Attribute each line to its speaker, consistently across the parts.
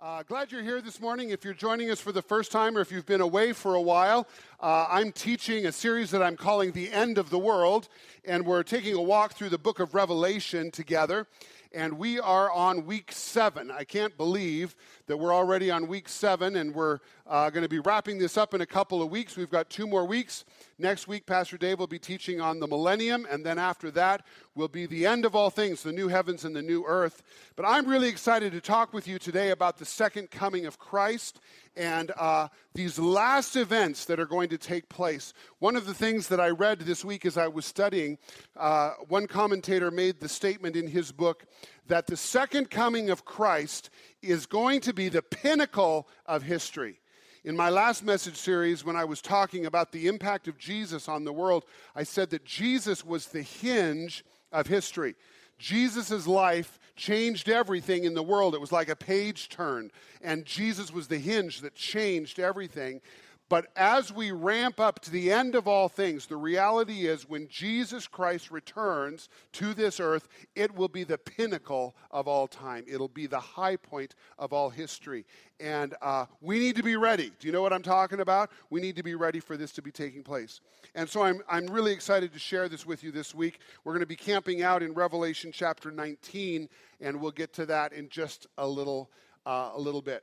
Speaker 1: Uh, glad you're here this morning. If you're joining us for the first time or if you've been away for a while, uh, I'm teaching a series that I'm calling The End of the World, and we're taking a walk through the book of Revelation together. And we are on week seven. I can't believe that we're already on week seven, and we're uh, going to be wrapping this up in a couple of weeks. We've got two more weeks. Next week, Pastor Dave will be teaching on the millennium, and then after that will be the end of all things, the new heavens and the new earth. But I'm really excited to talk with you today about the second coming of Christ and uh, these last events that are going to take place. One of the things that I read this week as I was studying, uh, one commentator made the statement in his book that the second coming of Christ is going to be the pinnacle of history. In my last message series, when I was talking about the impact of Jesus on the world, I said that Jesus was the hinge of history. Jesus' life changed everything in the world. It was like a page turned, and Jesus was the hinge that changed everything. But as we ramp up to the end of all things, the reality is when Jesus Christ returns to this earth, it will be the pinnacle of all time. It'll be the high point of all history. And uh, we need to be ready. Do you know what I'm talking about? We need to be ready for this to be taking place. And so I'm, I'm really excited to share this with you this week. We're going to be camping out in Revelation chapter 19, and we'll get to that in just a little, uh, a little bit.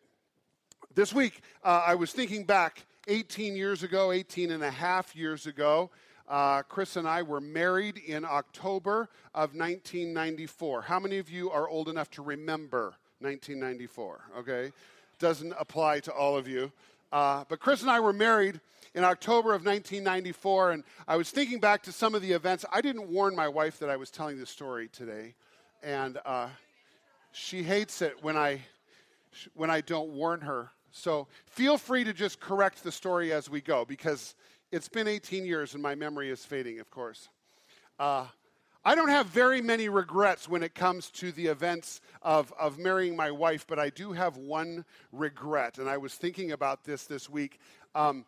Speaker 1: This week, uh, I was thinking back 18 years ago, 18 and a half years ago, uh, Chris and I were married in October of 1994. How many of you are old enough to remember 1994? Okay, doesn't apply to all of you. Uh, but Chris and I were married in October of 1994, and I was thinking back to some of the events. I didn't warn my wife that I was telling this story today, and uh, she hates it when I when I don't warn her. So feel free to just correct the story as we go because it's been 18 years and my memory is fading, of course. Uh, I don't have very many regrets when it comes to the events of, of marrying my wife, but I do have one regret. And I was thinking about this this week. Um,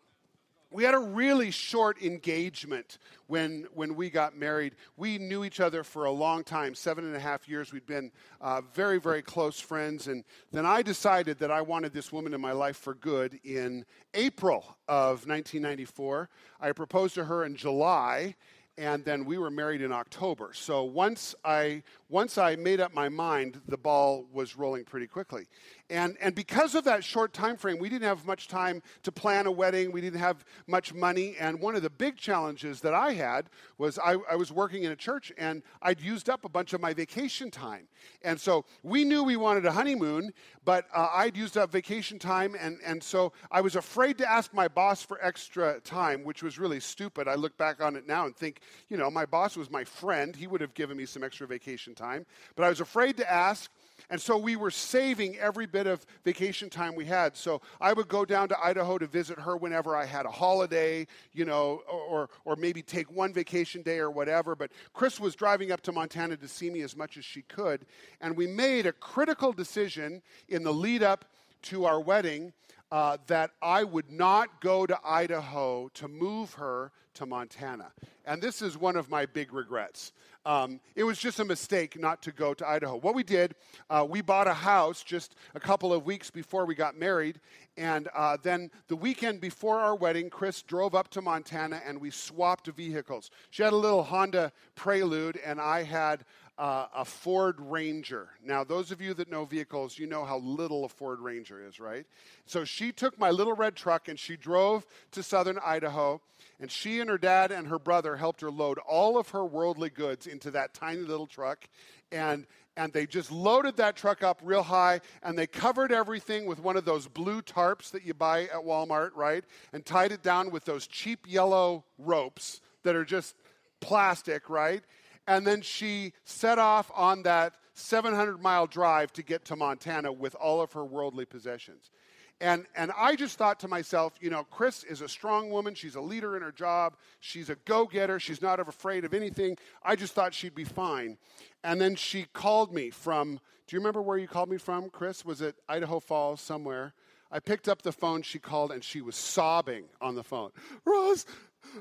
Speaker 1: we had a really short engagement when, when we got married. We knew each other for a long time, seven and a half years. We'd been uh, very, very close friends. And then I decided that I wanted this woman in my life for good in April of 1994. I proposed to her in July, and then we were married in October. So once I once I made up my mind, the ball was rolling pretty quickly. And, and because of that short time frame, we didn't have much time to plan a wedding. We didn't have much money. And one of the big challenges that I had was I, I was working in a church and I'd used up a bunch of my vacation time. And so we knew we wanted a honeymoon, but uh, I'd used up vacation time. And, and so I was afraid to ask my boss for extra time, which was really stupid. I look back on it now and think, you know, my boss was my friend. He would have given me some extra vacation time. But I was afraid to ask. And so we were saving every bit of vacation time we had. So I would go down to Idaho to visit her whenever I had a holiday, you know, or, or maybe take one vacation day or whatever. But Chris was driving up to Montana to see me as much as she could. And we made a critical decision in the lead up to our wedding uh, that I would not go to Idaho to move her to Montana. And this is one of my big regrets. Um, it was just a mistake not to go to Idaho. What we did, uh, we bought a house just a couple of weeks before we got married. And uh, then the weekend before our wedding, Chris drove up to Montana and we swapped vehicles. She had a little Honda Prelude, and I had uh, a Ford Ranger. Now, those of you that know vehicles, you know how little a Ford Ranger is, right? So she took my little red truck and she drove to southern Idaho. And she and her dad and her brother helped her load all of her worldly goods into that tiny little truck. And, and they just loaded that truck up real high and they covered everything with one of those blue tarps that you buy at Walmart, right? And tied it down with those cheap yellow ropes that are just plastic, right? And then she set off on that 700 mile drive to get to Montana with all of her worldly possessions. And, and I just thought to myself, you know, Chris is a strong woman. She's a leader in her job. She's a go getter. She's not afraid of anything. I just thought she'd be fine. And then she called me from, do you remember where you called me from, Chris? Was it Idaho Falls somewhere? I picked up the phone, she called, and she was sobbing on the phone. Ross,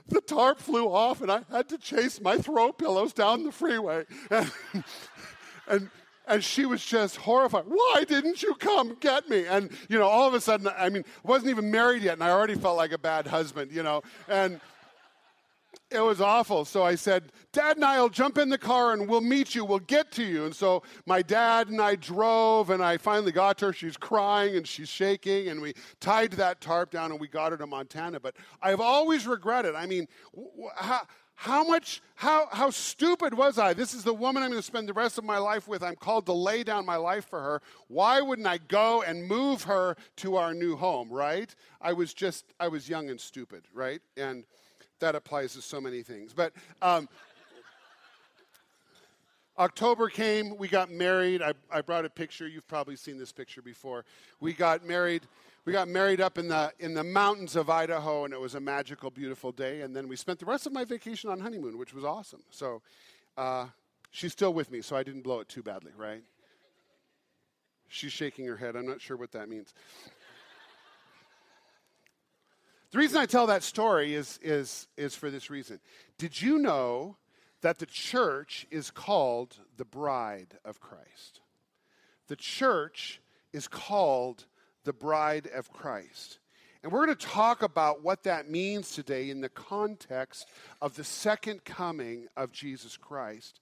Speaker 1: the tarp flew off, and I had to chase my throw pillows down the freeway. And, and and she was just horrified. Why didn't you come get me? And, you know, all of a sudden, I mean, I wasn't even married yet, and I already felt like a bad husband, you know. And it was awful. So I said, Dad and I will jump in the car and we'll meet you. We'll get to you. And so my dad and I drove, and I finally got her. She's crying and she's shaking, and we tied that tarp down and we got her to Montana. But I've always regretted. I mean, how, how much, how, how stupid was I? This is the woman I'm going to spend the rest of my life with. I'm called to lay down my life for her. Why wouldn't I go and move her to our new home, right? I was just, I was young and stupid, right? And that applies to so many things. But um, October came, we got married. I, I brought a picture. You've probably seen this picture before. We got married. We got married up in the in the mountains of Idaho, and it was a magical, beautiful day. And then we spent the rest of my vacation on honeymoon, which was awesome. So uh, she's still with me, so I didn't blow it too badly, right? She's shaking her head. I'm not sure what that means. The reason I tell that story is, is, is for this reason. Did you know that the church is called the bride of Christ? The church is called the bride of Christ. And we're going to talk about what that means today in the context of the second coming of Jesus Christ.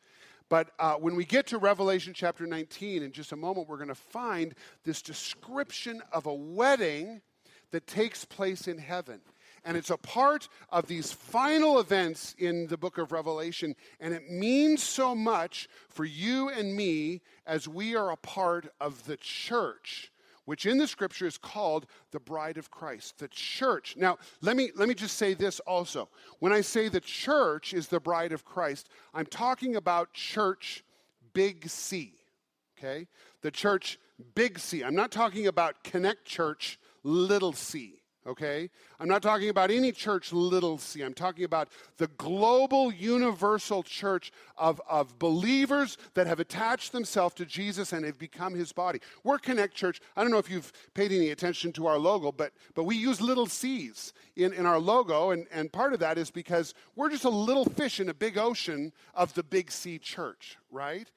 Speaker 1: But uh, when we get to Revelation chapter 19, in just a moment, we're going to find this description of a wedding that takes place in heaven. And it's a part of these final events in the book of Revelation. And it means so much for you and me as we are a part of the church which in the scripture is called the bride of Christ, the church. Now, let me, let me just say this also. When I say the church is the bride of Christ, I'm talking about church big C, okay? The church big C. I'm not talking about Connect Church little c okay? I'm not talking about any church, little c. I'm talking about the global, universal church of, of believers that have attached themselves to Jesus and have become his body. We're Connect Church. I don't know if you've paid any attention to our logo, but, but we use little c's in, in our logo, and, and part of that is because we're just a little fish in a big ocean of the big C church, right?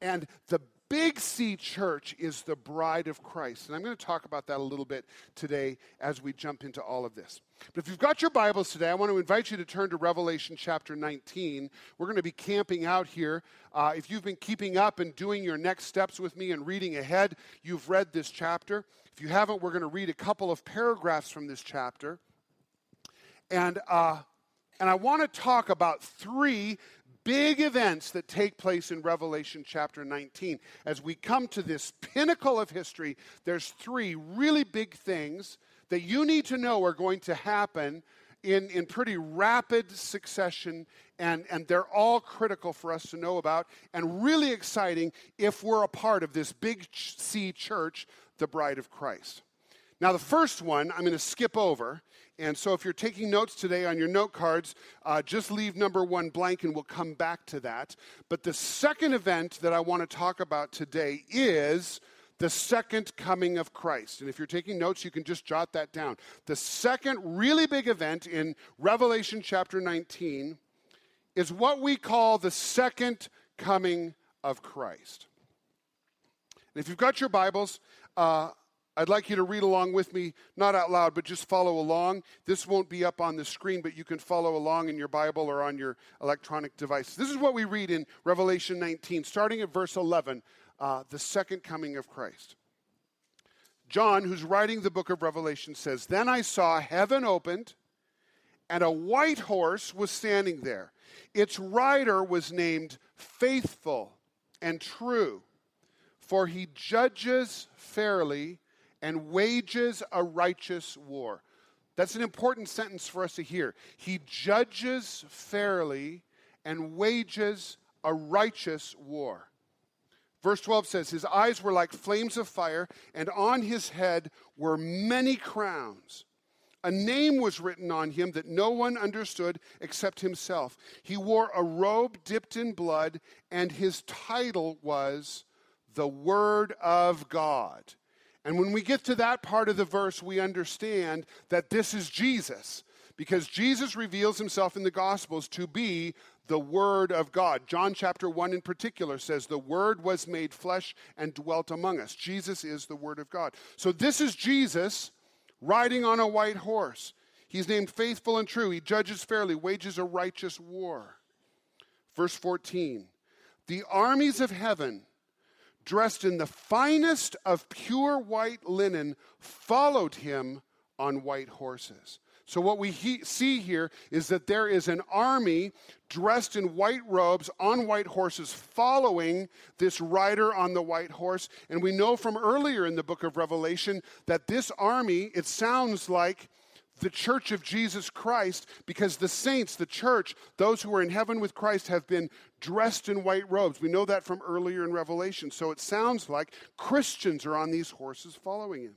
Speaker 1: And the Big C church is the bride of Christ. And I'm going to talk about that a little bit today as we jump into all of this. But if you've got your Bibles today, I want to invite you to turn to Revelation chapter 19. We're going to be camping out here. Uh, if you've been keeping up and doing your next steps with me and reading ahead, you've read this chapter. If you haven't, we're going to read a couple of paragraphs from this chapter. And, uh, and I want to talk about three big events that take place in Revelation chapter 19. As we come to this pinnacle of history, there's three really big things that you need to know are going to happen in, in pretty rapid succession, and, and they're all critical for us to know about and really exciting if we're a part of this big C church, the bride of Christ. Now, the first one I'm going to skip over and so, if you're taking notes today on your note cards, uh, just leave number one blank and we'll come back to that. But the second event that I want to talk about today is the second coming of Christ. And if you're taking notes, you can just jot that down. The second really big event in Revelation chapter 19 is what we call the second coming of Christ. And if you've got your Bibles, uh, I'd like you to read along with me, not out loud, but just follow along. This won't be up on the screen, but you can follow along in your Bible or on your electronic device. This is what we read in Revelation 19, starting at verse 11, uh, the second coming of Christ. John, who's writing the book of Revelation, says, Then I saw heaven opened, and a white horse was standing there. Its rider was named Faithful and True, for he judges fairly and wages a righteous war. That's an important sentence for us to hear. He judges fairly and wages a righteous war. Verse 12 says, His eyes were like flames of fire, and on his head were many crowns. A name was written on him that no one understood except himself. He wore a robe dipped in blood, and his title was the Word of God. And when we get to that part of the verse, we understand that this is Jesus because Jesus reveals himself in the Gospels to be the Word of God. John chapter 1 in particular says, The Word was made flesh and dwelt among us. Jesus is the Word of God. So this is Jesus riding on a white horse. He's named faithful and true. He judges fairly, wages a righteous war. Verse 14 The armies of heaven, dressed in the finest of pure white linen, followed him on white horses. So, what we he- see here is that there is an army dressed in white robes on white horses following this rider on the white horse. And we know from earlier in the book of Revelation that this army, it sounds like the church of Jesus Christ because the saints, the church, those who are in heaven with Christ have been dressed in white robes. We know that from earlier in Revelation. So it sounds like Christians are on these horses following him.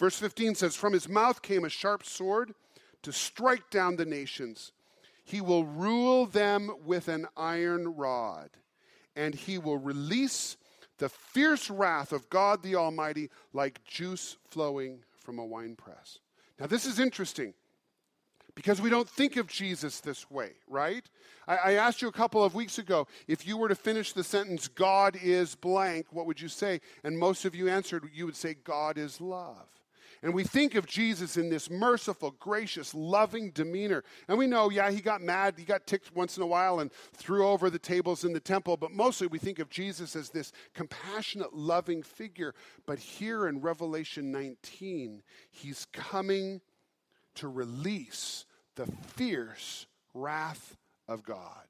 Speaker 1: Verse 15 says, From his mouth came a sharp sword to strike down the nations. He will rule them with an iron rod, and he will release the fierce wrath of God the Almighty like juice flowing from a winepress. Now, this is interesting because we don't think of Jesus this way, right? I, I, asked you a couple of weeks ago if you were to finish the sentence, God is blank, what would you say? And most of you answered, you would say, God is love. And we think of Jesus in this merciful, gracious, loving demeanor. And we know, yeah, he got mad, he got ticked once in a while and threw over the tables in the temple, but mostly we think of Jesus as this compassionate, loving figure. But here in Revelation 19, he's coming to release the fierce wrath of God.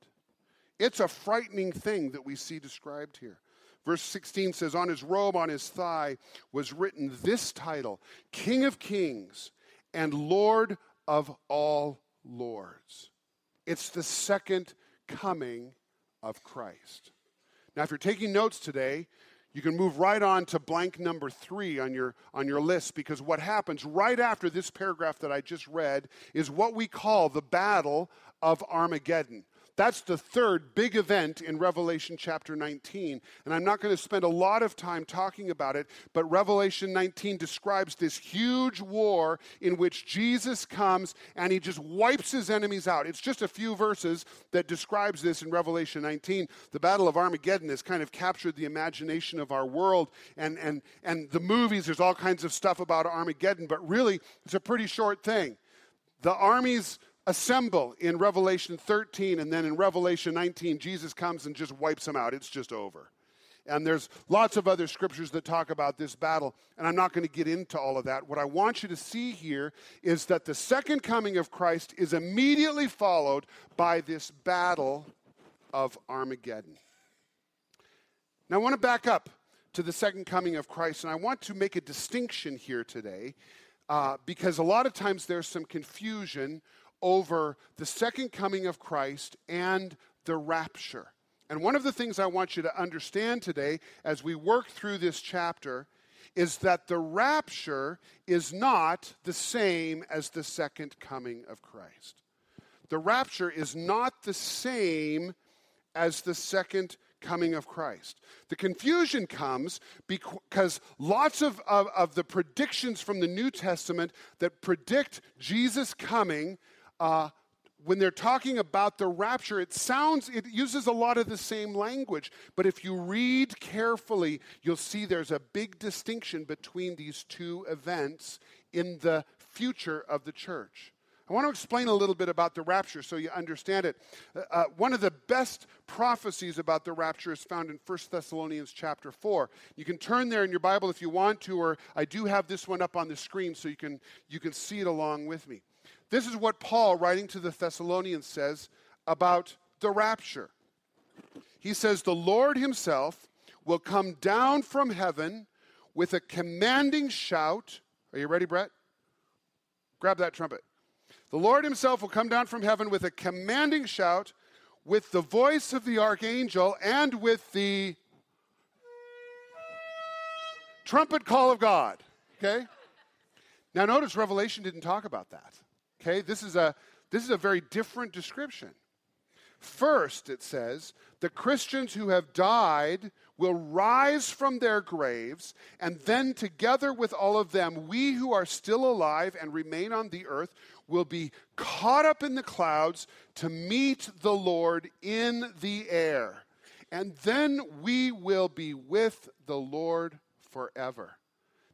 Speaker 1: It's a frightening thing that we see described here. Verse 16 says, On his robe, on his thigh, was written this title King of Kings and Lord of all Lords. It's the second coming of Christ. Now, if you're taking notes today, you can move right on to blank number three on your, on your list because what happens right after this paragraph that I just read is what we call the Battle of Armageddon. That's the third big event in Revelation chapter 19. And I'm not going to spend a lot of time talking about it, but Revelation 19 describes this huge war in which Jesus comes and he just wipes his enemies out. It's just a few verses that describes this in Revelation 19. The Battle of Armageddon has kind of captured the imagination of our world. And, and, and the movies, there's all kinds of stuff about Armageddon, but really, it's a pretty short thing. The armies assemble in Revelation 13, and then in Revelation 19, Jesus comes and just wipes them out. It's just over. And there's lots of other scriptures that talk about this battle, and I'm not going to get into all of that. What I want you to see here is that the second coming of Christ is immediately followed by this battle of Armageddon. Now, I want to back up to the second coming of Christ, and I want to make a distinction here today uh, because a lot of times there's some confusion over the second coming of Christ and the rapture. And one of the things I want you to understand today as we work through this chapter is that the rapture is not the same as the second coming of Christ. The rapture is not the same as the second coming of Christ. The confusion comes because lots of, of, of the predictions from the New Testament that predict Jesus coming uh, when they're talking about the rapture, it sounds, it uses a lot of the same language. But if you read carefully, you'll see there's a big distinction between these two events in the future of the church. I want to explain a little bit about the rapture so you understand it. Uh, uh one of the best prophecies about the rapture is found in 1 Thessalonians chapter 4. You can turn there in your Bible if you want to, or I do have this one up on the screen so you can, you can see it along with me. This is what Paul, writing to the Thessalonians, says about the rapture. He says, The Lord Himself will come down from heaven with a commanding shout. Are you ready, Brett? Grab that trumpet. The Lord Himself will come down from heaven with a commanding shout, with the voice of the archangel, and with the trumpet call of God. Okay? Now, notice Revelation didn't talk about that. Okay, this is a this is a very different description. First, it says, the Christians who have died will rise from their graves, and then together with all of them, we who are still alive and remain on the earth will be caught up in the clouds to meet the Lord in the air. And then we will be with the Lord forever.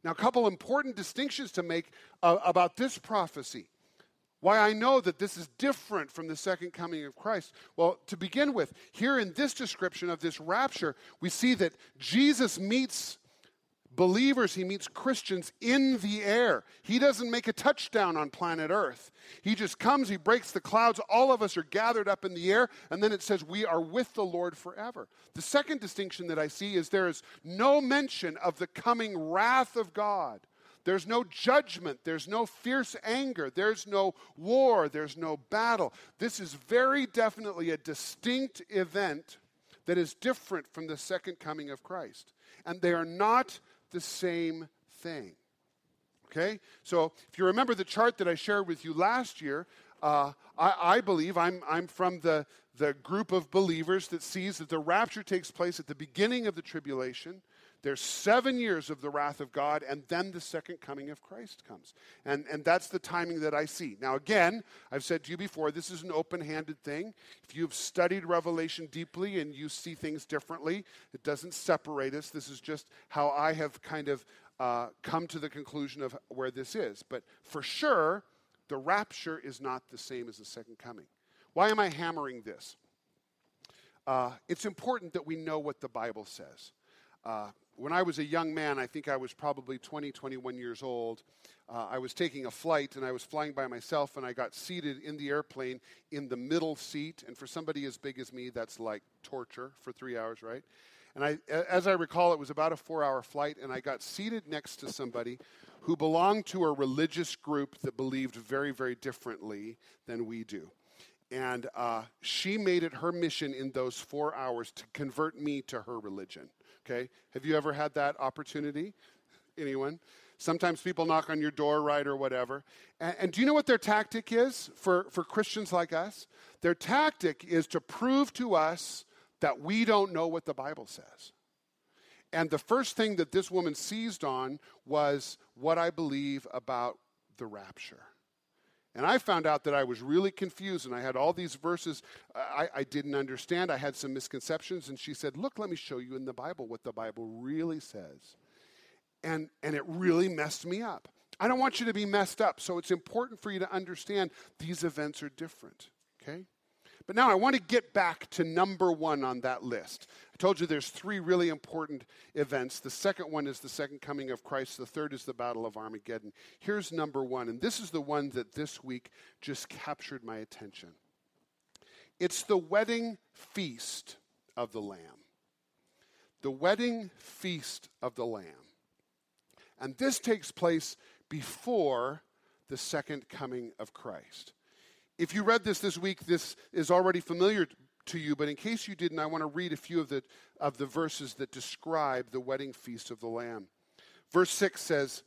Speaker 1: Now, a couple important distinctions to make uh, about this prophecy. Why I know that this is different from the second coming of Christ. Well, to begin with, here in this description of this rapture, we see that Jesus meets believers, he meets Christians in the air. He doesn't make a touchdown on planet Earth. He just comes, he breaks the clouds, all of us are gathered up in the air, and then it says we are with the Lord forever. The second distinction that I see is there is no mention of the coming wrath of God. There's no judgment. There's no fierce anger. There's no war. There's no battle. This is very definitely a distinct event that is different from the second coming of Christ. And they are not the same thing. Okay? So if you remember the chart that I shared with you last year, uh, I, I, believe I'm, I'm from the, the group of believers that sees that the rapture takes place at the beginning of the tribulation there's seven years of the wrath of God, and then the second coming of Christ comes. And, and that's the timing that I see. Now, again, I've said to you before, this is an open handed thing. If you've studied Revelation deeply and you see things differently, it doesn't separate us. This is just how I have kind of uh, come to the conclusion of where this is. But for sure, the rapture is not the same as the second coming. Why am I hammering this? Uh, it's important that we know what the Bible says. Uh, when I was a young man, I think I was probably 20, 21 years old, uh, I was taking a flight and I was flying by myself and I got seated in the airplane in the middle seat. And for somebody as big as me, that's like torture for three hours, right? And I, as I recall, it was about a four hour flight, and I got seated next to somebody who belonged to a religious group that believed very, very differently than we do. And uh, she made it her mission in those four hours to convert me to her religion. Okay? Have you ever had that opportunity? Anyone? Sometimes people knock on your door, right, or whatever. And, and, do you know what their tactic is for, for Christians like us? Their tactic is to prove to us that we don't know what the Bible says. And the first thing that this woman seized on was what I believe about the rapture. And I found out that I was really confused and I had all these verses I, I, didn't understand. I had some misconceptions. And she said, Look, let me show you in the Bible what the Bible really says. And, and it really messed me up. I don't want you to be messed up. So it's important for you to understand these events are different. Okay? But now I want to get back to number one on that list. I told you there's three really important events. The second one is the second coming of Christ, the third is the Battle of Armageddon. Here's number one, and this is the one that this week just captured my attention it's the wedding feast of the Lamb. The wedding feast of the Lamb. And this takes place before the second coming of Christ. If you read this this week, this is already familiar to you, but in case you didn't, I want to read a few of the, of the verses that describe the wedding feast of the Lamb. Verse 6 says,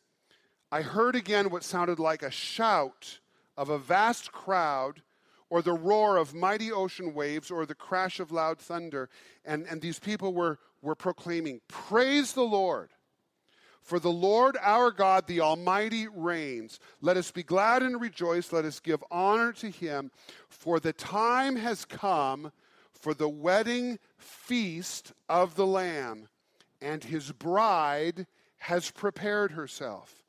Speaker 1: I heard again what sounded like a shout of a vast crowd, or the roar of mighty ocean waves, or the crash of loud thunder. And, and these people were, were proclaiming, Praise the Lord! For the Lord our God, the Almighty, reigns. Let us be glad and rejoice. Let us give honor to him. For the time has come for the wedding feast of the Lamb, and his bride has prepared herself.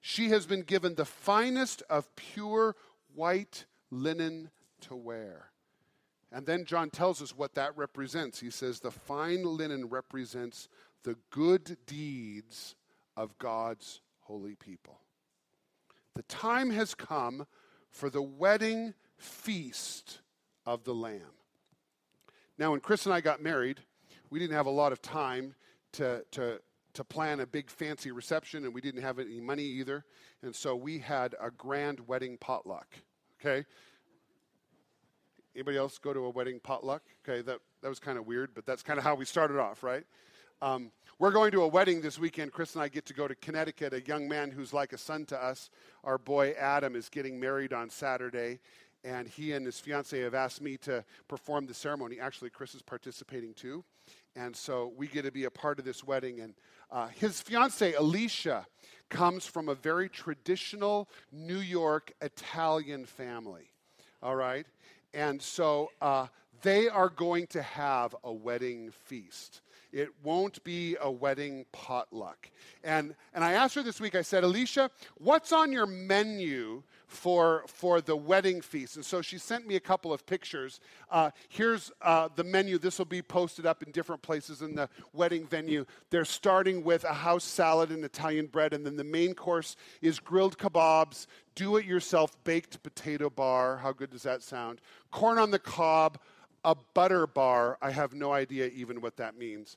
Speaker 1: She has been given the finest of pure white linen to wear. And then John tells us what that represents. He says the fine linen represents the good deeds of God's holy people. The time has come for the wedding feast of the Lamb. Now, when Chris and I got married, we didn't have a lot of time to, to, to plan a big fancy reception, and we didn't have any money either. And so we had a grand wedding potluck. Okay? Anybody else go to a wedding potluck? Okay, that, that was kind of weird, but that's kind of how we started off, right? Um, we're going to a wedding this weekend. Chris and I get to go to Connecticut. A young man who's like a son to us, our boy Adam, is getting married on Saturday. and he and his fiance have asked me to perform the ceremony. Actually, Chris is participating too. And so we get to be a part of this wedding. And uh, his fiance, Alicia, comes from a very traditional New York Italian family. All right? And so uh, they are going to have a wedding feast. It won't be a wedding potluck. And, and I asked her this week, I said, Alicia, what's on your menu for, for the wedding feast? And so she sent me a couple of pictures. Uh, here's uh, the menu. This will be posted up in different places in the wedding venue. They're starting with a house salad and Italian bread, and then the main course is grilled kebabs, do it yourself baked potato bar. How good does that sound? Corn on the cob a butter bar. I have no idea even what that means.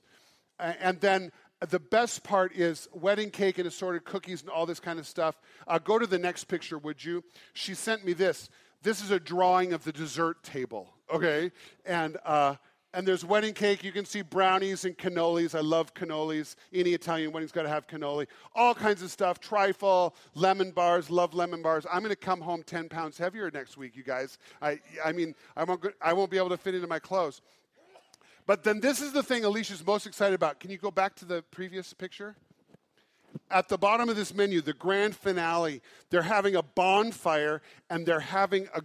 Speaker 1: And then the best part is wedding cake and assorted cookies and all this kind of stuff. Uh, go to the next picture, would you? She sent me this. This is a drawing of the dessert table, okay? And uh, and there's wedding cake. You can see brownies and cannolis. I love cannolis. Any Italian wedding's got to have cannoli. All kinds of stuff. Trifle, lemon bars. Love lemon bars. I'm going to come home 10 pounds heavier next week, you guys. I, I mean, I won't, I won't be able to fit into my clothes. But then this is the thing Alicia's most excited about. Can you go back to the previous picture? At the bottom of this menu, the grand finale, they're having a bonfire and they're having a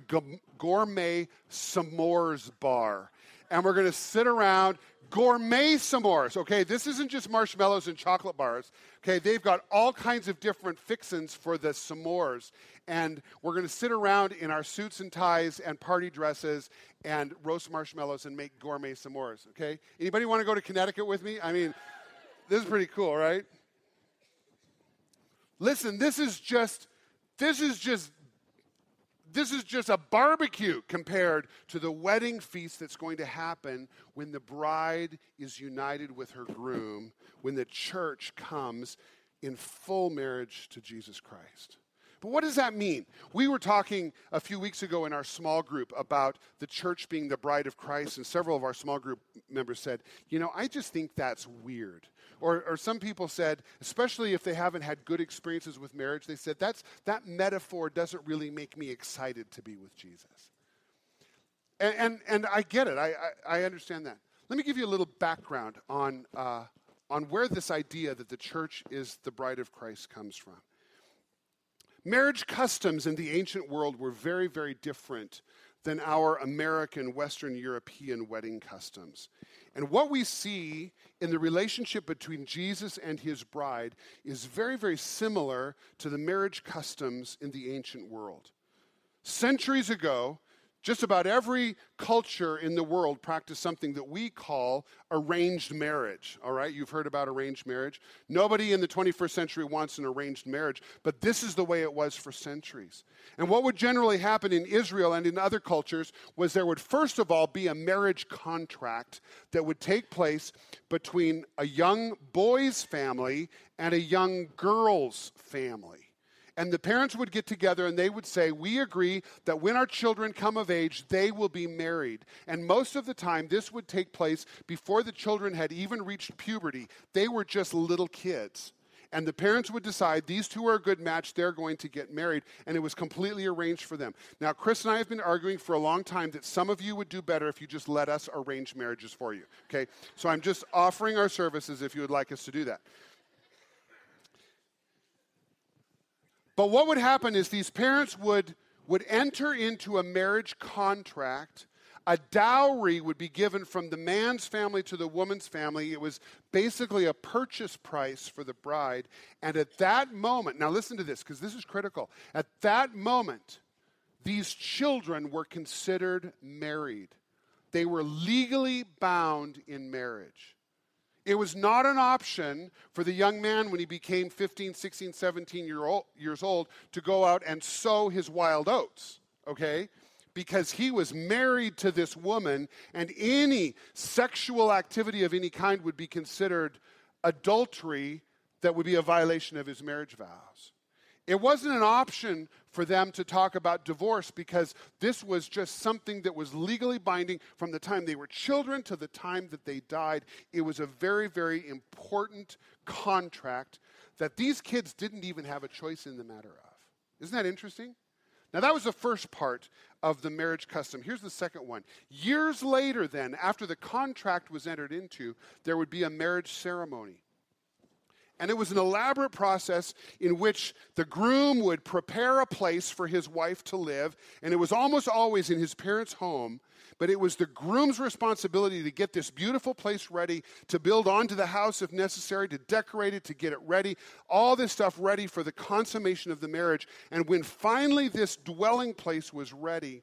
Speaker 1: gourmet s'mores bar and we're going to sit around gourmet s'mores. Okay, this isn't just marshmallows and chocolate bars. Okay, they've got all kinds of different fixins for the s'mores. And we're going to sit around in our suits and ties and party dresses and roast marshmallows and make gourmet s'mores. Okay, anybody want to go to Connecticut with me? I mean, this is pretty cool, right? Listen, this is just this is just this is just a barbecue compared to the wedding feast that's going to happen when the bride is united with her groom, when the church comes in full marriage to Jesus Christ. But what does that mean? We were talking a few weeks ago in our small group about the church being the bride of Christ, and several of our small group members said, You know, I just think that's weird. Or, or some people said, especially if they haven't had good experiences with marriage, they said, That's, that metaphor doesn't really make me excited to be with Jesus. And, and, and I get it, I, I, I, understand that. Let me give you a little background on, uh, on where this idea that the church is the bride of Christ comes from. Marriage customs in the ancient world were very, very different than our American, Western European wedding customs. And what we see in the relationship between Jesus and his bride is very, very similar to the marriage customs in the ancient world. Centuries ago, just about every culture in the world practiced something that we call arranged marriage. All right, you've heard about arranged marriage. Nobody in the 21st century wants an arranged marriage, but this is the way it was for centuries. And what would generally happen in Israel and in other cultures was there would first of all be a marriage contract that would take place between a young boy's family and a young girl's family. And the parents would get together and they would say, We agree that when our children come of age, they will be married. And most of the time, this would take place before the children had even reached puberty. They were just little kids. And the parents would decide these two are a good match, they're going to get married. And it was completely arranged for them. Now, Chris and I have been arguing for a long time that some of you would do better if you just let us arrange marriages for you. Okay? So I'm just offering our services if you would like us to do that. But what would happen is these parents would, would enter into a marriage contract. A dowry would be given from the man's family to the woman's family. It was basically a purchase price for the bride. And at that moment, now listen to this because this is critical. At that moment, these children were considered married, they were legally bound in marriage. It was not an option for the young man when he became 15, 16, 17 year old, years old to go out and sow his wild oats, okay? Because he was married to this woman, and any sexual activity of any kind would be considered adultery that would be a violation of his marriage vows. It wasn't an option for them to talk about divorce because this was just something that was legally binding from the time they were children to the time that they died. It was a very, very important contract that these kids didn't even have a choice in the matter of. Isn't that interesting? Now, that was the first part of the marriage custom. Here's the second one. Years later, then, after the contract was entered into, there would be a marriage ceremony. And it was an elaborate process in which the groom would prepare a place for his wife to live, and it was almost always in his parents' home. But it was the groom's responsibility to get this beautiful place ready, to build onto the house if necessary, to decorate it, to get it ready, all this stuff ready for the consummation of the marriage. And when finally this dwelling place was ready,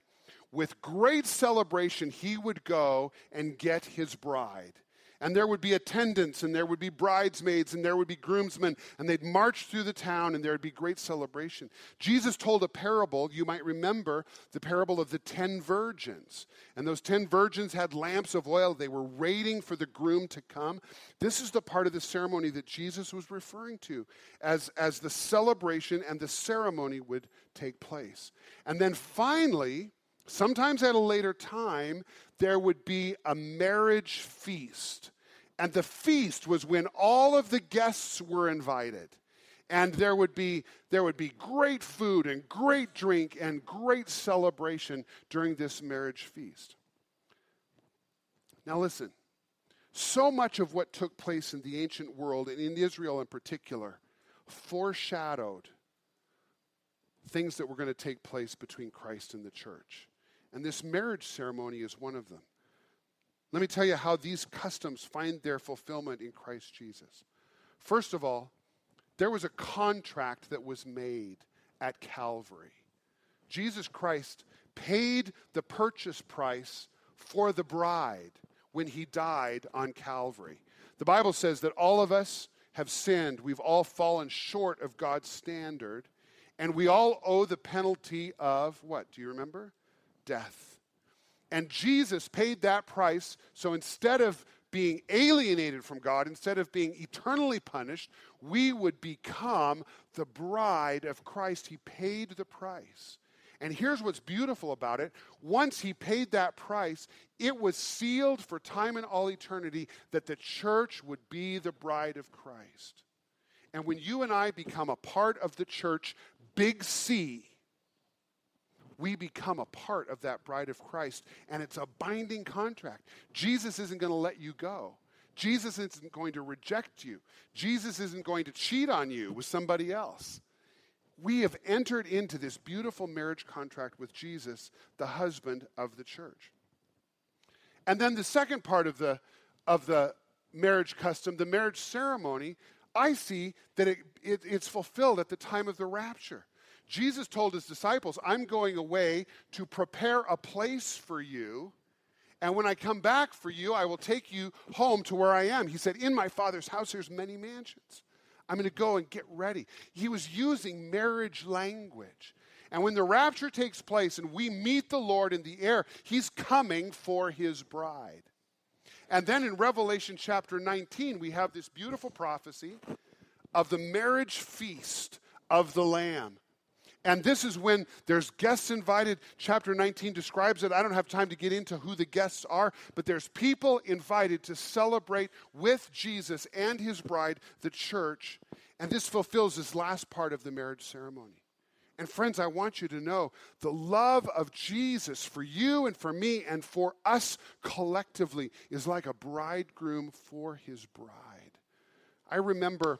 Speaker 1: with great celebration, he would go and get his bride and there would be attendants, and there would be bridesmaids, and there would be groomsmen, and they'd march through the town, and there would be great celebration. Jesus told a parable, you might remember the parable of the ten virgins. And those ten virgins had lamps of oil. They were waiting for the groom to come. This is the part of the ceremony that Jesus was referring to as, as the celebration and the ceremony would take place. And then finally, Sometimes at a later time, there would be a marriage feast. And the feast was when all of the guests were invited. And there would be, there would be great food and great drink and great celebration during this marriage feast. Now, listen so much of what took place in the ancient world, and in Israel in particular, foreshadowed things that were going to take place between Christ and the church. And this marriage ceremony is one of them. Let me tell you how these customs find their fulfillment in Christ Jesus. First of all, there was a contract that was made at Calvary. Jesus Christ paid the purchase price for the bride when he died on Calvary. The Bible says that all of us have sinned. We've all fallen short of God's standard. And we all owe the penalty of what? Do you remember? Death. And Jesus paid that price. So instead of being alienated from God, instead of being eternally punished, we would become the bride of Christ. He paid the price. And here's what's beautiful about it. Once he paid that price, it was sealed for time and all eternity that the church would be the bride of Christ. And when you and I become a part of the church, big C, we become a part of that bride of Christ, and it's a binding contract. Jesus isn't going to let you go. Jesus isn't going to reject you. Jesus isn't going to cheat on you with somebody else. We have entered into this beautiful marriage contract with Jesus, the husband of the church. And then the second part of the, of the marriage custom, the marriage ceremony, I see that it, it, it's fulfilled at the time of the rapture. Jesus told his disciples, I'm going away to prepare a place for you. And when I come back for you, I will take you home to where I am. He said, In my Father's house, there's many mansions. I'm going to go and get ready. He was using marriage language. And when the rapture takes place and we meet the Lord in the air, he's coming for his bride. And then in Revelation chapter 19, we have this beautiful prophecy of the marriage feast of the Lamb. And this is when there's guests invited. Chapter 19 describes it. I don't have time to get into who the guests are, but there's people invited to celebrate with Jesus and his bride, the church. And this fulfills this last part of the marriage ceremony. And friends, I want you to know the love of Jesus for you and for me and for us collectively is like a bridegroom for his bride. I remember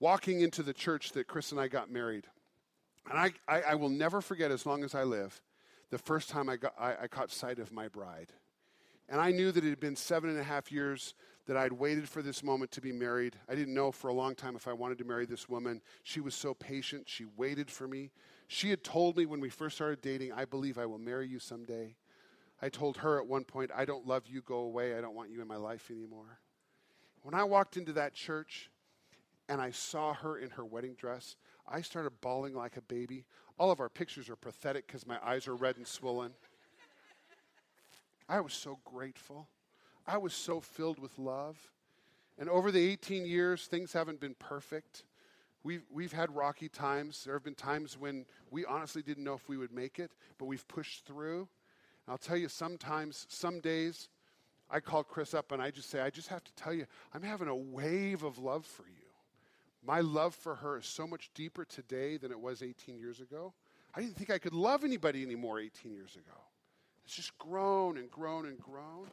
Speaker 1: walking into the church that Chris and I got married. And I, I, I, will never forget as long as I live the first time I, got, I, I caught sight of my bride. And I knew that it had been seven and a half years that I'd waited for this moment to be married. I didn't know for a long time if I wanted to marry this woman. She was so patient. She waited for me. She had told me when we first started dating, I believe I will marry you someday. I told her at one point, I don't love you, go away. I don't want you in my life anymore. When I walked into that church and I saw her in her wedding dress, I started bawling like a baby. All of our pictures are pathetic because my eyes are red and swollen. I was so grateful. I was so filled with love. And over the 18 years, things haven't been perfect. We've, we've had rocky times. There have been times when we honestly didn't know if we would make it, but we've pushed through. And I'll tell you, sometimes, some days, I call Chris up and I just say, I just have to tell you, I'm having a wave of love for you. My love for her is so much deeper today than it was 18 years ago. I didn't think I could love anybody anymore 18 years ago. It's just grown and grown and grown.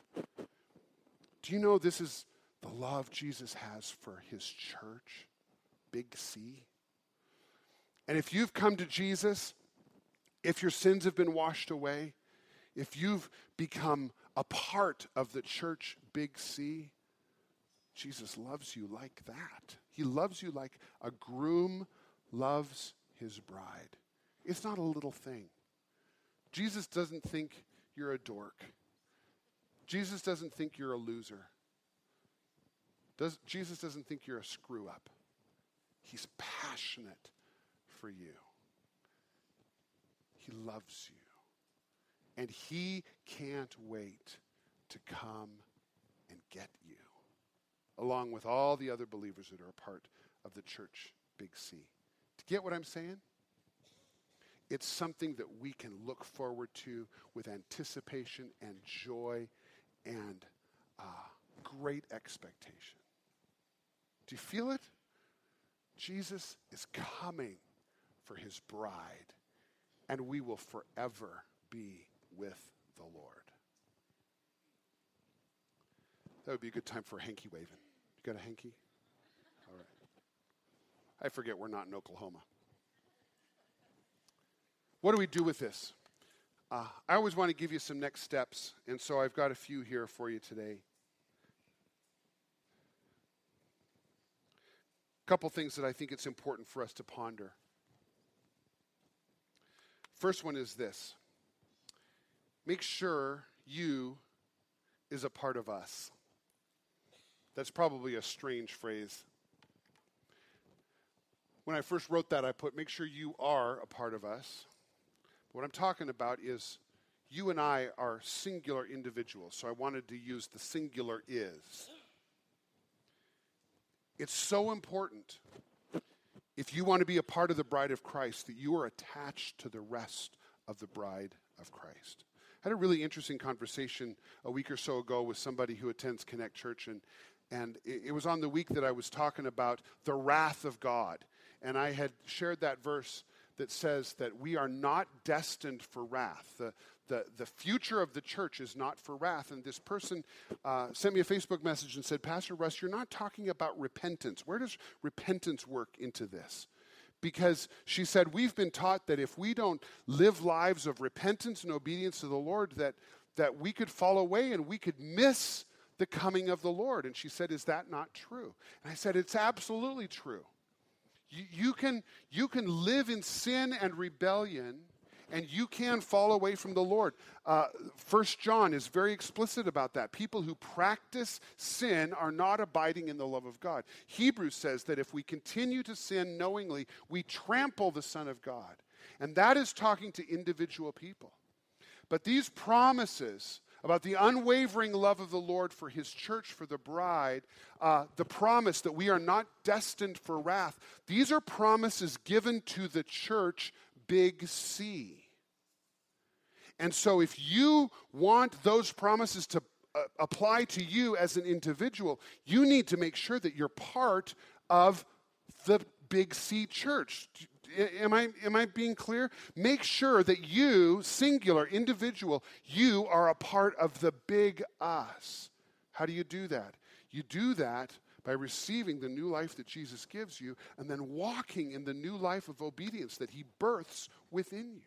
Speaker 1: Do you know this is the love Jesus has for his church? Big C. And if you've come to Jesus, if your sins have been washed away, if you've become a part of the church, Big C, Jesus loves you like that. He loves you like a groom loves his bride. It's not a little thing. Jesus doesn't think you're a dork. Jesus doesn't think you're a loser. Does, Jesus doesn't think you're a screw up. He's passionate for you. He loves you. And he can't wait to come and get you, along with all the other believers that are a part of the church, Big C. To get what I'm saying? It's something that we can look forward to with anticipation and joy and uh, great expectation. Do you feel it? Jesus is coming for his bride, and we will forever be with the Lord. That would be a good time for hanky waving. You got a hanky? All right. I forget we're not in Oklahoma. What do we do with this? Uh, I always want to give you some next steps, and so I've got a few here for you today. A couple things that I think it's important for us to ponder. First one is this make sure you is a part of us. That's probably a strange phrase. When I first wrote that, I put, make sure you are a part of us. What I'm talking about is you and I are singular individuals, so I wanted to use the singular is. It's so important if you want to be a part of the bride of Christ that you are attached to the rest of the bride of Christ. I had a really interesting conversation a week or so ago with somebody who attends Connect Church, and, and it, was on the week that I was talking about the wrath of God. And I had shared that verse that says that we are not destined for wrath. The, the, the future of the church is not for wrath. And this person uh, sent me a Facebook message and said, Pastor Russ, you're not talking about repentance. Where does repentance work into this? Because she said, We've been taught that if we don't live lives of repentance and obedience to the Lord, that, that we could fall away and we could miss the coming of the Lord. And she said, Is that not true? And I said, It's absolutely true. You, you, can, you can live in sin and rebellion and you can fall away from the Lord. Uh, First John is very explicit about that. People who practice sin are not abiding in the love of God. Hebrews says that if we continue to sin knowingly, we trample the Son of God. And that is talking to individual people. But these promises about the unwavering love of the Lord for his church, for the bride, uh, the promise that we are not destined for wrath, these are promises given to the church big C. And so, if you want those promises to uh, apply to you as an individual, you need to make sure that you're part of the big C church. Am I, am I being clear? Make sure that you, singular, individual, you are a part of the big us. How do you do that? You do that by receiving the new life that Jesus gives you and then walking in the new life of obedience that he births within you.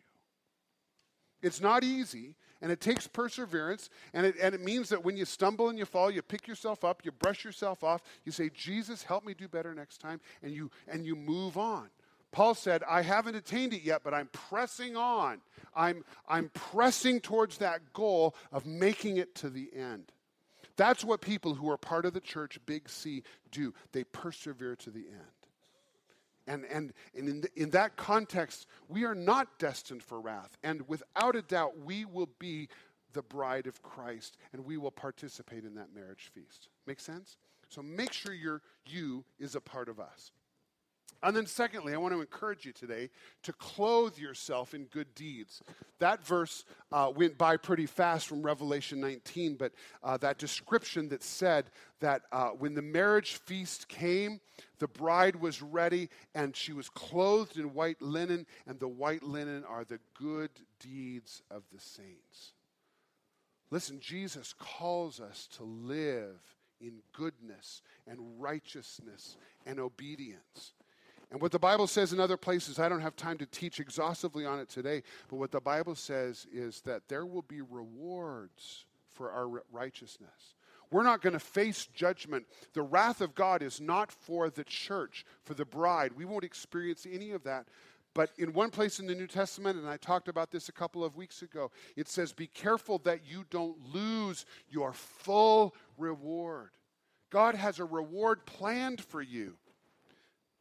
Speaker 1: It's not easy, and it takes perseverance, and it, and it means that when you stumble and you fall, you pick yourself up, you brush yourself off, you say, Jesus, help me do better next time, and you, and you move on. Paul said, I haven't attained it yet, but I'm pressing on. I'm, I'm pressing towards that goal of making it to the end. That's what people who are part of the church, big C, do. They persevere to the end. And, and, and in, the, in that context, we are not destined for wrath. And without a doubt, we will be the bride of Christ and we will participate in that marriage feast. Make sense? So make sure your you is a part of us. And then, secondly, I want to encourage you today to clothe yourself in good deeds. That verse uh, went by pretty fast from Revelation 19, but uh, that description that said that uh, when the marriage feast came, the bride was ready and she was clothed in white linen, and the white linen are the good deeds of the saints. Listen, Jesus calls us to live in goodness and righteousness and obedience. And what the Bible says in other places, I don't have time to teach exhaustively on it today, but what the Bible says is that there will be rewards for our righteousness. We're not going to face judgment. The wrath of God is not for the church, for the bride. We won't experience any of that. But in one place in the New Testament, and I talked about this a couple of weeks ago, it says, Be careful that you don't lose your full reward. God has a reward planned for you.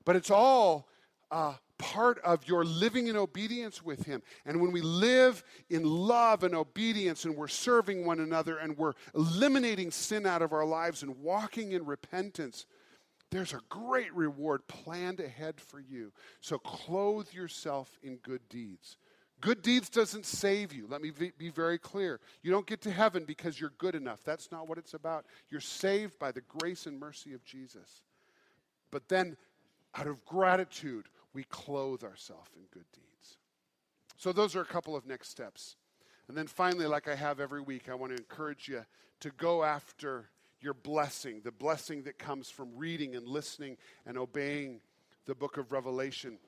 Speaker 1: But it's all uh, part of your living in obedience with Him. And when we live in love and obedience and we're serving one another and we're eliminating sin out of our lives and walking in repentance, there's a great reward planned ahead for you. So clothe yourself in good deeds. Good deeds doesn't save you. Let me be very clear. You don't get to heaven because you're good enough. That's not what it's about. You're saved by the grace and mercy of Jesus. But then out of gratitude, we clothe ourselves in good deeds. So, those are a couple of next steps. And then finally, like I have every week, I want to encourage you to go after your blessing, the blessing that comes from reading and listening and obeying the book of Revelation.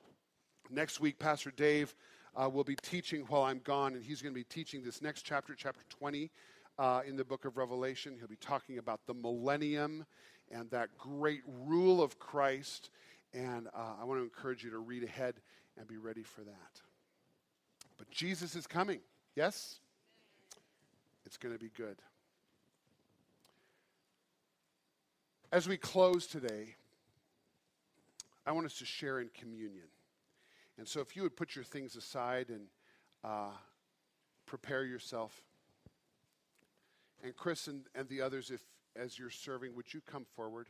Speaker 1: Next week, Pastor Dave uh, will be teaching while I'm gone, and he's going to be teaching this next chapter, chapter 20, uh, in the book of Revelation. He'll be talking about the millennium and that great rule of Christ and uh, I want to encourage you to read ahead and be ready for that. But Jesus is coming. Yes? It's going to be good. As we close today, I want us to share in communion. And so, if you would put your things aside and uh, prepare yourself. And Chris and, and the others, if as you're serving, would you come forward?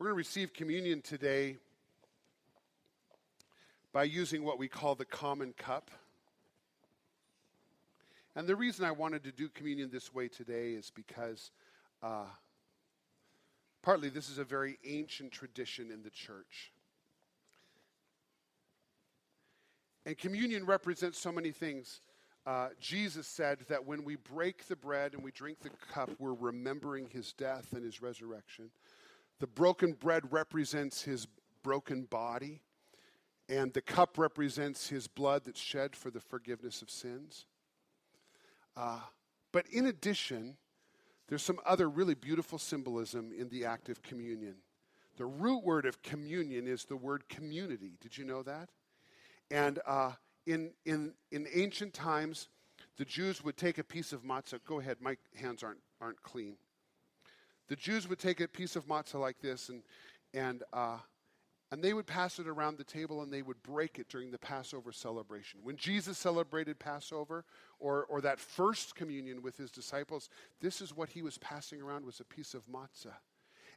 Speaker 1: We're going to receive communion today by using what we call the common cup. And the reason I wanted to do communion this way today is because uh, partly this is a very ancient tradition in the church. And communion represents so many things. Uh, Jesus said that when we break the bread and we drink the cup, we're remembering his death and his resurrection. The broken bread represents his broken body, and the cup represents his blood that's shed for the forgiveness of sins. Uh, but in addition, there's some other really beautiful symbolism in the act of communion. The root word of communion is the word community. Did you know that? And uh, in, in, in ancient times, the Jews would take a piece of matzah. Go ahead, my hands aren't, aren't clean the Jews would take a piece of matzah like this and, and, uh, and they would pass it around the table and they would break it during the Passover celebration. When Jesus celebrated Passover or, or that first communion with his disciples, this is what he was passing around was a piece of matzah.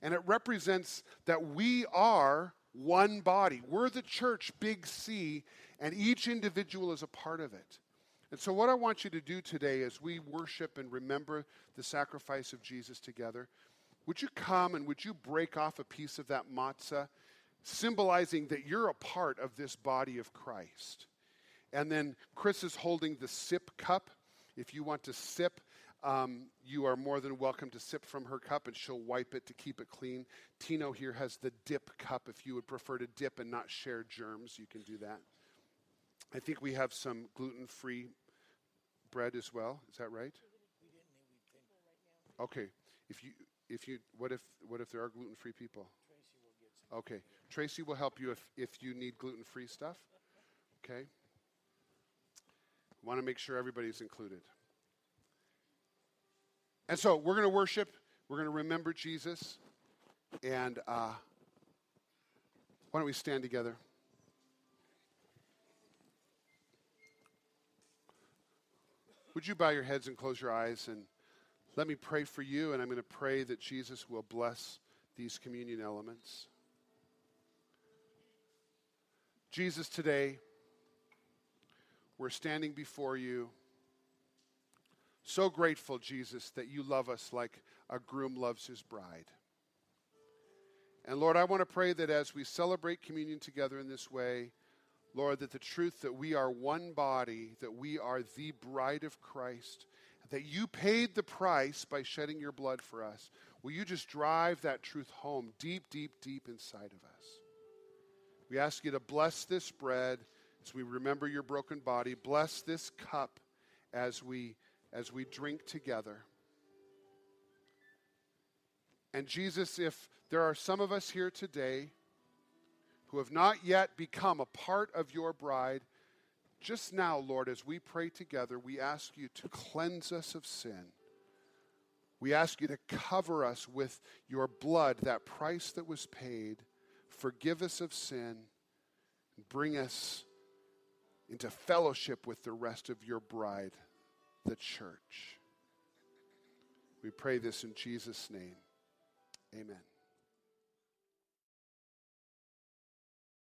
Speaker 1: And it represents that we are one body. We're the church, big C, and each individual is a part of it. And so, what I want you to do today as we worship and remember the sacrifice of Jesus together, would you come and would you break off a piece of that matzah, symbolizing that you're a part of this body of Christ? And then Chris is holding the sip cup. If you want to sip, um, you are more than welcome to sip from her cup and she'll wipe it to keep it clean. Tino here has the dip cup. If you would prefer to dip and not share germs, you can do that. I think we have some gluten free bread as well. Is that right? Okay. If you if you what if what if there are gluten free people? Okay, Tracy will help you if if you need gluten free stuff. Okay. Want to make sure everybody's included. And so we're going to worship. We're going to remember Jesus. And uh, why don't we stand together? Would you bow your heads and close your eyes and let me pray for you? And I'm going to pray that Jesus will bless these communion elements. Jesus, today, we're standing before you. So grateful, Jesus, that you love us like a groom loves his bride. And Lord, I want to pray that as we celebrate communion together in this way, Lord, that the truth that we are one body, that we are the bride of Christ, that you paid the price by shedding your blood for us, will you just drive that truth home deep, deep, deep inside of us? We ask you to bless this bread as we remember your broken body. Bless this cup as we as we drink together. And Jesus, if there are some of us here today who have not yet become a part of your bride, just now, Lord, as we pray together, we ask you to cleanse us of sin. We ask you to cover us with your blood, that price that was paid. Forgive us of sin. And bring us into fellowship with the rest of your bride, the church. We pray this in Jesus' name. Amen.